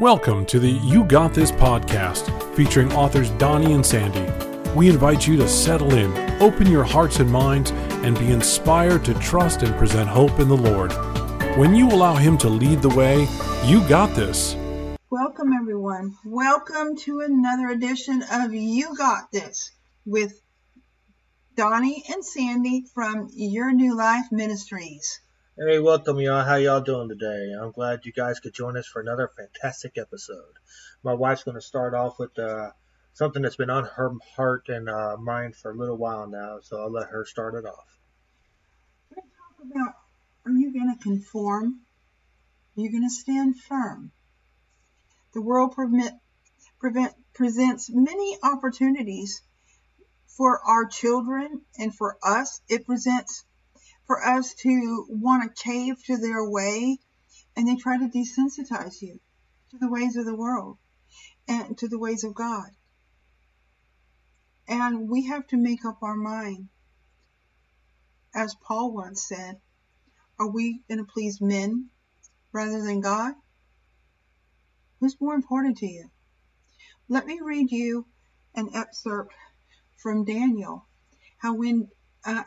Welcome to the You Got This podcast featuring authors Donnie and Sandy. We invite you to settle in, open your hearts and minds, and be inspired to trust and present hope in the Lord. When you allow Him to lead the way, you got this. Welcome, everyone. Welcome to another edition of You Got This with Donnie and Sandy from Your New Life Ministries. Hey, welcome y'all. How y'all doing today? I'm glad you guys could join us for another fantastic episode. My wife's going to start off with uh, something that's been on her heart and uh, mind for a little while now, so I'll let her start it off. We're going to talk about are you going to conform? Are you going to stand firm? The world permit, prevent, presents many opportunities for our children and for us. It presents for us to want to cave to their way and they try to desensitize you to the ways of the world and to the ways of God. And we have to make up our mind. As Paul once said, are we going to please men rather than God? Who's more important to you? Let me read you an excerpt from Daniel. How when uh,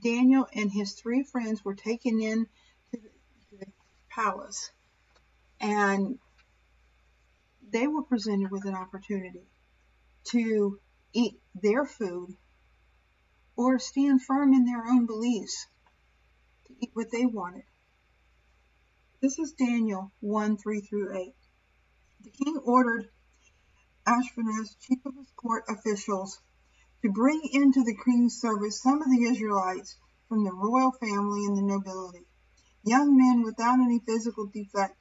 Daniel and his three friends were taken in to the palace and they were presented with an opportunity to eat their food or stand firm in their own beliefs to eat what they wanted. This is Daniel 1 3 through 8. The king ordered Ashpenaz, chief of his court officials, to bring into the king's service some of the Israelites from the royal family and the nobility, young men without any physical defect,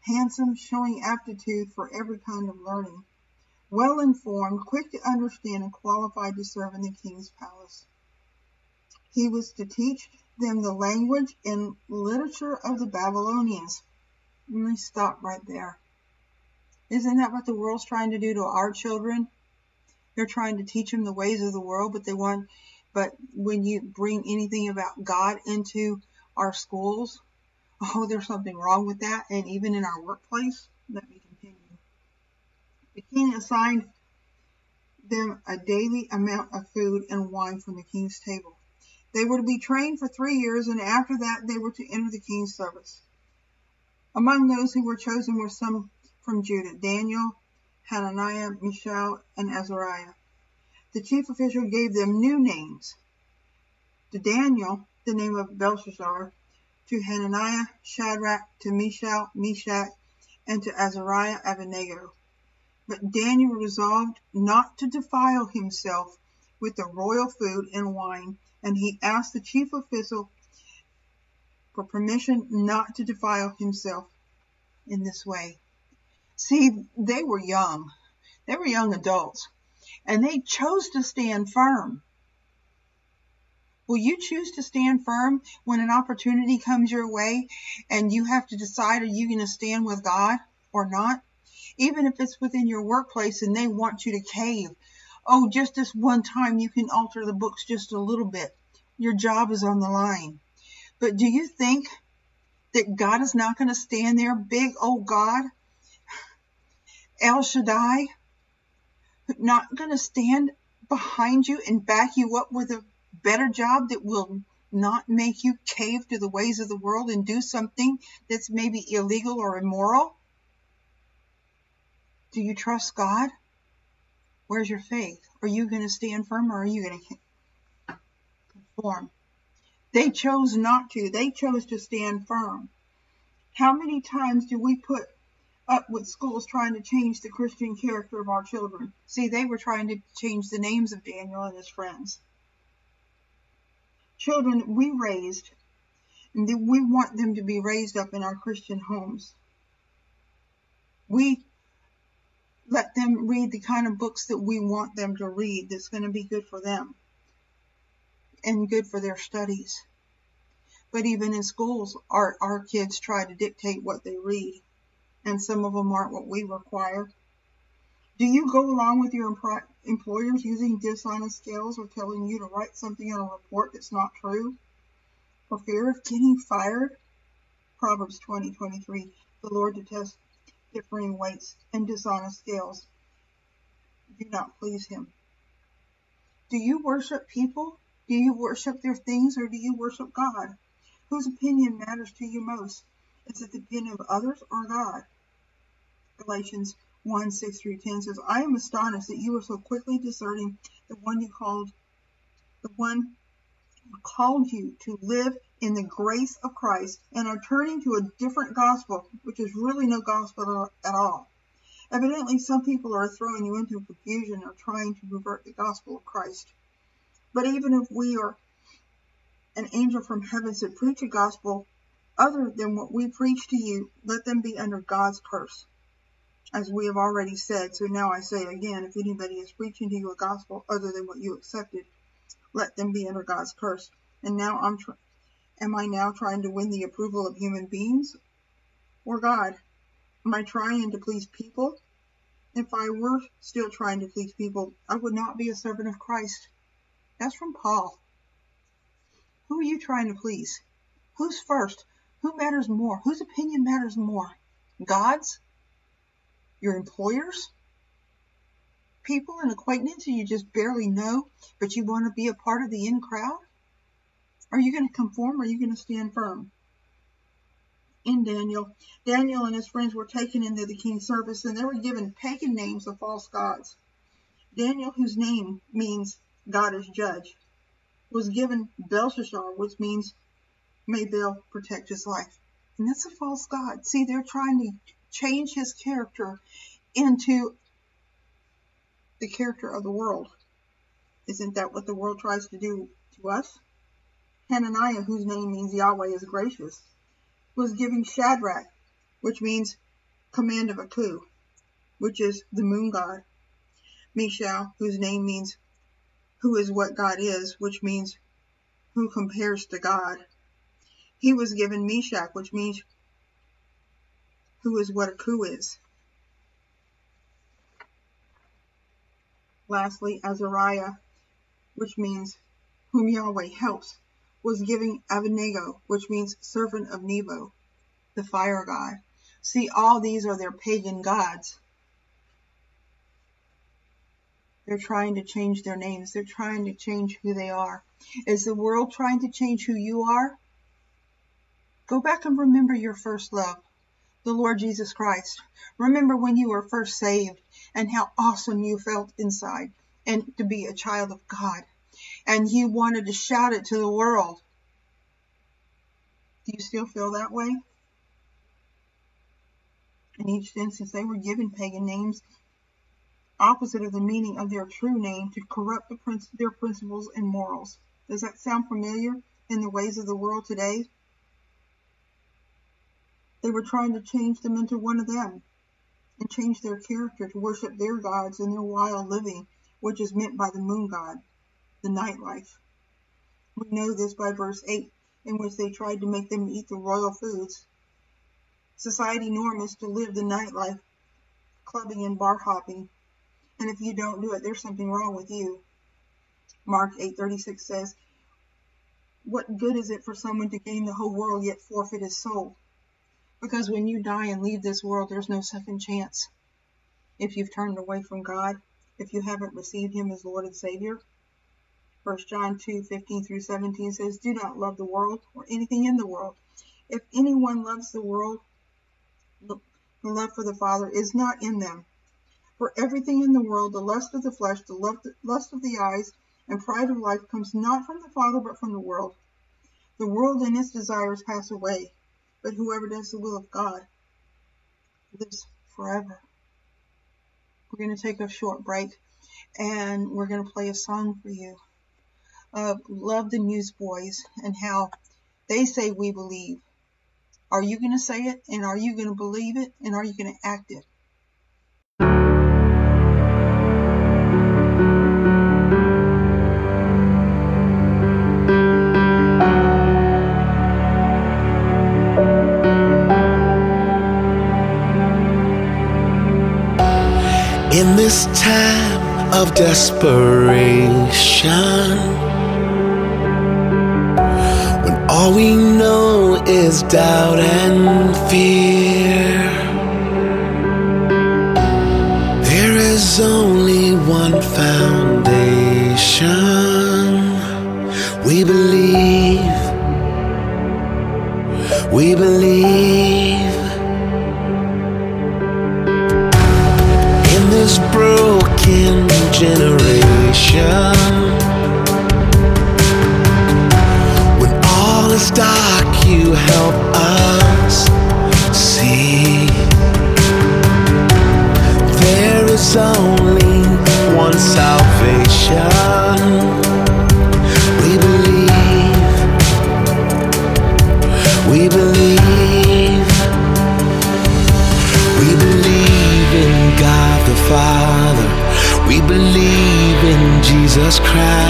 handsome, showing aptitude for every kind of learning, well informed, quick to understand, and qualified to serve in the king's palace. He was to teach them the language and literature of the Babylonians. Let me stop right there. Isn't that what the world's trying to do to our children? They're trying to teach them the ways of the world, but they want, but when you bring anything about God into our schools, oh, there's something wrong with that. And even in our workplace, let me continue. The king assigned them a daily amount of food and wine from the king's table. They were to be trained for three years, and after that, they were to enter the king's service. Among those who were chosen were some from Judah Daniel, Hananiah, Mishael, and Azariah. The chief official gave them new names. To Daniel, the name of Belshazzar, to Hananiah, Shadrach, to Mishael, Meshach, and to Azariah, Abednego. But Daniel resolved not to defile himself with the royal food and wine, and he asked the chief official for permission not to defile himself in this way. See, they were young. They were young adults. And they chose to stand firm. Will you choose to stand firm when an opportunity comes your way and you have to decide are you going to stand with God or not? Even if it's within your workplace and they want you to cave. Oh, just this one time you can alter the books just a little bit. Your job is on the line. But do you think that God is not going to stand there, big old God, El Shaddai, not going to stand behind you and back you up with a better job that will not make you cave to the ways of the world and do something that's maybe illegal or immoral? Do you trust God? Where's your faith? Are you going to stand firm or are you going to conform? They chose not to. They chose to stand firm. How many times do we put up with schools trying to change the Christian character of our children. See, they were trying to change the names of Daniel and his friends. Children we raised, and we want them to be raised up in our Christian homes. We let them read the kind of books that we want them to read that's going to be good for them and good for their studies. But even in schools, our, our kids try to dictate what they read and some of them aren't what we require. Do you go along with your employers using dishonest skills or telling you to write something on a report that's not true? For fear of getting fired? Proverbs 20:23. the Lord detests differing weights, and dishonest scales do not please him. Do you worship people? Do you worship their things or do you worship God? Whose opinion matters to you most? Is it the opinion of others or God? Galatians 1 6 through 10 says, I am astonished that you are so quickly deserting the one you called, the one who called you to live in the grace of Christ and are turning to a different gospel, which is really no gospel at all. Evidently, some people are throwing you into confusion or trying to pervert the gospel of Christ. But even if we are an angel from heaven to preach a gospel other than what we preach to you, let them be under God's curse. As we have already said, so now I say again, if anybody is preaching to you a gospel other than what you accepted, let them be under God's curse. And now I'm tr- am I now trying to win the approval of human beings or God? Am I trying to please people? If I were still trying to please people, I would not be a servant of Christ. That's from Paul. Who are you trying to please? Who's first? Who matters more? Whose opinion matters more? God's? Your employers? People and acquaintances you just barely know, but you want to be a part of the in crowd? Are you going to conform or are you going to stand firm? In Daniel, Daniel and his friends were taken into the king's service and they were given pagan names of false gods. Daniel, whose name means God is judge, was given Belshazzar, which means may Bel protect his life. And that's a false God. See, they're trying to change his character into the character of the world. Isn't that what the world tries to do to us? Hananiah, whose name means Yahweh is gracious, was given Shadrach, which means command of Aku, which is the moon god. Mishael, whose name means who is what God is, which means who compares to God. He was given Meshach, which means who is what Aku is. Lastly, Azariah, which means whom Yahweh helps, was given Abednego, which means servant of Nebo, the fire god. See, all these are their pagan gods. They're trying to change their names. They're trying to change who they are. Is the world trying to change who you are? Go back and remember your first love, the Lord Jesus Christ. Remember when you were first saved and how awesome you felt inside and to be a child of God. And you wanted to shout it to the world. Do you still feel that way? In each instance, they were given pagan names opposite of the meaning of their true name to corrupt the prin- their principles and morals. Does that sound familiar in the ways of the world today? They were trying to change them into one of them and change their character to worship their gods in their wild living, which is meant by the moon god, the nightlife. We know this by verse 8, in which they tried to make them eat the royal foods. Society norm is to live the nightlife, clubbing and bar hopping, and if you don't do it, there's something wrong with you. Mark 8:36 says, "What good is it for someone to gain the whole world yet forfeit his soul?" Because when you die and leave this world, there's no second chance. If you've turned away from God, if you haven't received him as Lord and Savior. 1 John 2:15 through 17 says, "Do not love the world or anything in the world. If anyone loves the world, the love for the Father is not in them." For everything in the world, the lust of the flesh, the lust of the eyes, and pride of life comes not from the Father, but from the world. The world and its desires pass away, but whoever does the will of God lives forever. We're going to take a short break and we're going to play a song for you. Uh, love the Newsboys and how they say we believe. Are you going to say it? And are you going to believe it? And are you going to act it? this time of desperation, when all we know is doubt and fear, there is only is dark, you help us see. There is only one salvation. We believe. We believe. We believe in God the Father. We believe in Jesus Christ.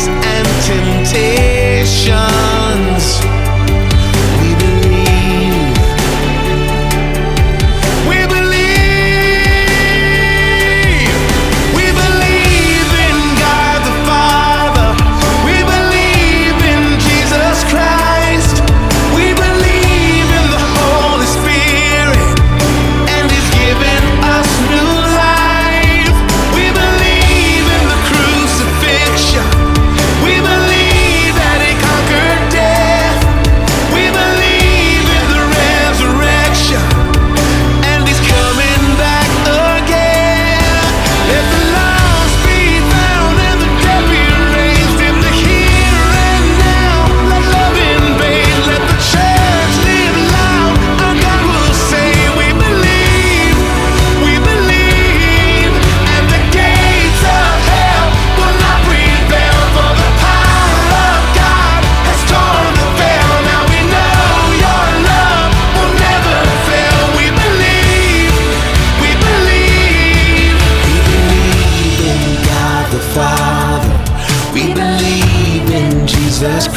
And temptations, Jesus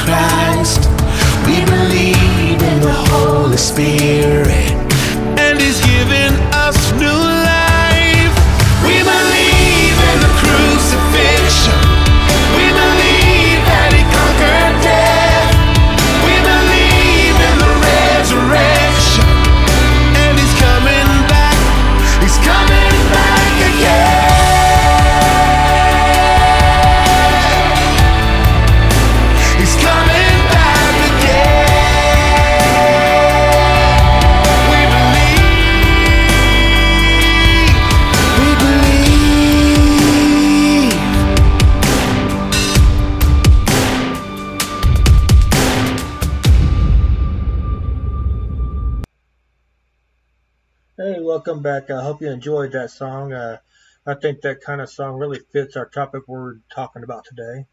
welcome back. I hope you enjoyed that song. Uh, I think that kind of song really fits our topic we're talking about today.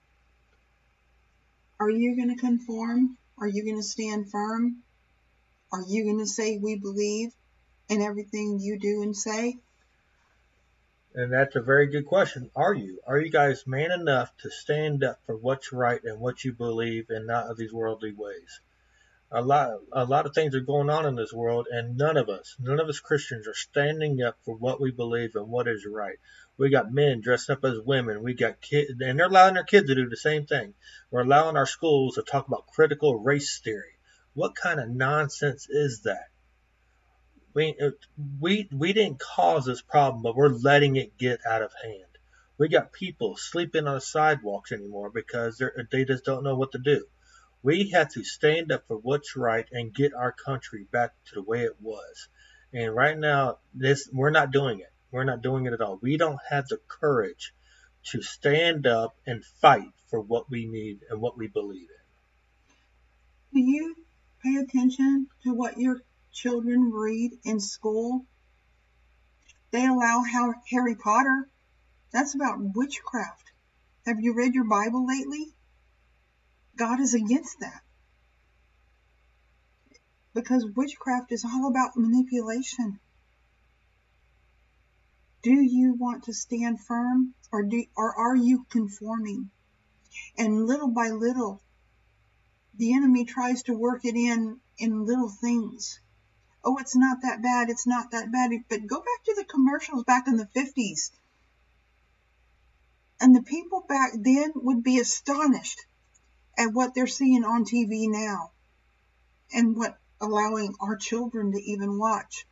Are you going to conform? Are you going to stand firm? Are you going to say we believe in everything you do and say? And that's a very good question. Are you? Are you guys man enough to stand up for what's right and what you believe and not of these worldly ways? A lot, a lot of things are going on in this world, and none of us, none of us Christians, are standing up for what we believe and what is right. We got men dressed up as women. We got kids, and they're allowing their kids to do the same thing. We're allowing our schools to talk about critical race theory. What kind of nonsense is that? We we we didn't cause this problem, but we're letting it get out of hand. We got people sleeping on the sidewalks anymore because they just don't know what to do. We have to stand up for what's right and get our country back to the way it was. And right now, this we're not doing it. We're not doing it at all. We don't have the courage to stand up and fight for what we need and what we believe in. Do you pay attention to what your children read in school They allow Harry Potter. That's about witchcraft. Have you read your Bible lately? God is against that. Because witchcraft is all about manipulation. Do you want to stand firm or do or are you conforming? And little by little the enemy tries to work it in in little things. Oh, it's not that bad. It's not that bad. But go back to the commercials back in the 50s. And the people back then would be astonished at what they're seeing on TV now and what allowing our children to even watch.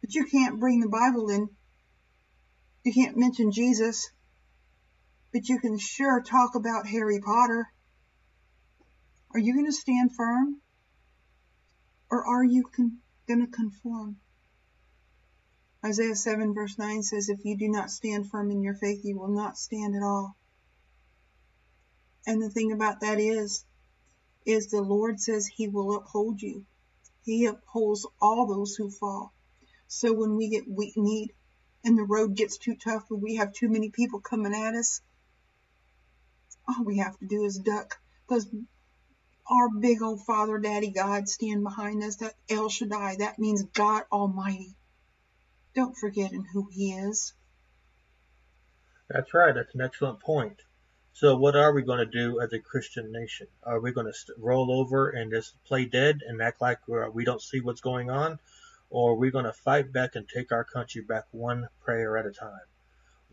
But you can't bring the Bible in you can't mention Jesus, but you can sure talk about Harry Potter. Are you going to stand firm? Or are you con- going to conform? Isaiah 7 verse 9 says, If you do not stand firm in your faith, you will not stand at all. And the thing about that is, is the Lord says he will uphold you. He upholds all those who fall. So when we get weak need, and the road gets too tough and we have too many people coming at us, all we have to do is duck because our big old Father Daddy God stand behind us. That El Shaddai, that means God Almighty. Don't forget in who He is. That's right. That's an excellent point. So, what are we going to do as a Christian nation? Are we going to roll over and just play dead and act like uh, we don't see what's going on? or are we're going to fight back and take our country back one prayer at a time.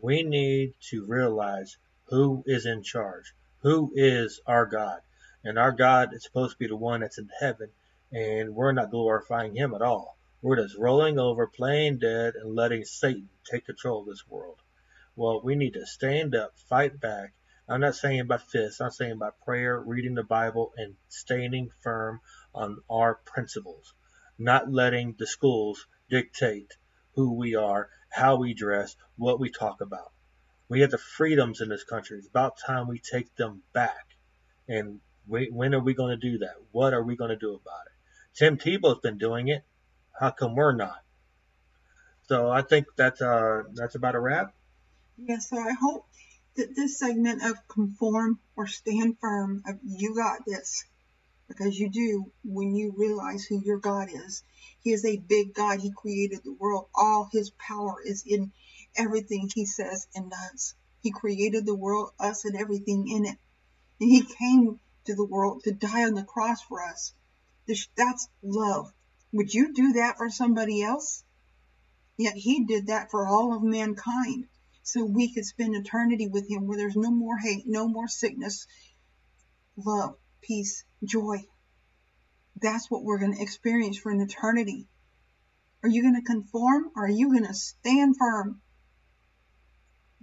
We need to realize who is in charge, who is our God. And our God is supposed to be the one that's in heaven, and we're not glorifying him at all. We're just rolling over, playing dead, and letting Satan take control of this world. Well, we need to stand up, fight back. I'm not saying by fists, I'm saying by prayer, reading the Bible, and standing firm on our principles not letting the schools dictate who we are, how we dress, what we talk about. We have the freedoms in this country. It's about time we take them back. And when are we going to do that? What are we going to do about it? Tim Tebow's been doing it. How come we're not? So I think that's uh that's about a wrap. Yeah. So I hope that this segment of conform or stand firm of you got this because you do when you realize who your God is. He is a big God. He created the world. All his power is in everything he says and does. He created the world, us, and everything in it. And he came to the world to die on the cross for us. That's love. Would you do that for somebody else? Yet he did that for all of mankind so we could spend eternity with him where there's no more hate, no more sickness, love, peace, joy. That's what we're going to experience for an eternity. Are you going to conform or are you going to stand firm?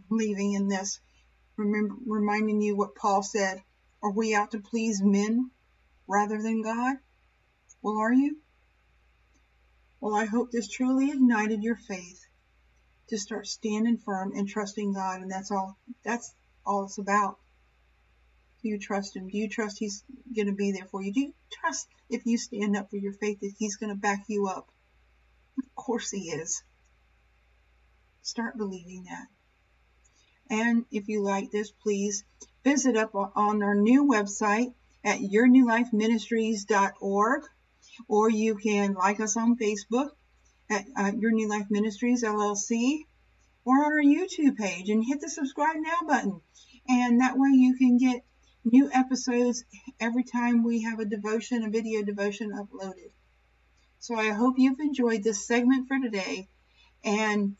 Believing in this, remember, reminding you what Paul said. Are we out to please men rather than God? Well, are you? Well, I hope this truly ignited your faith to start standing firm and trusting God, and that's all. That's all it's about. Do you trust him? Do you trust he's going to be there for you? Do you trust if you stand up for your faith that he's going to back you up? Of course he is. Start believing that. And if you like this, please visit up on our new website at yournewlifeministries.org or you can like us on Facebook at uh, Your New Life Ministries LLC or on our YouTube page and hit the subscribe now button. And that way you can get new episodes every time we have a devotion, a video devotion uploaded. So I hope you've enjoyed this segment for today and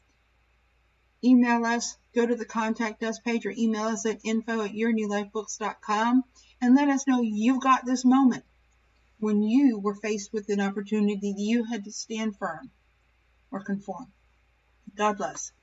email us, go to the contact us page or email us at info at yournewlifebooks.com and let us know you've got this moment when you were faced with an opportunity you had to stand firm or conform. God bless.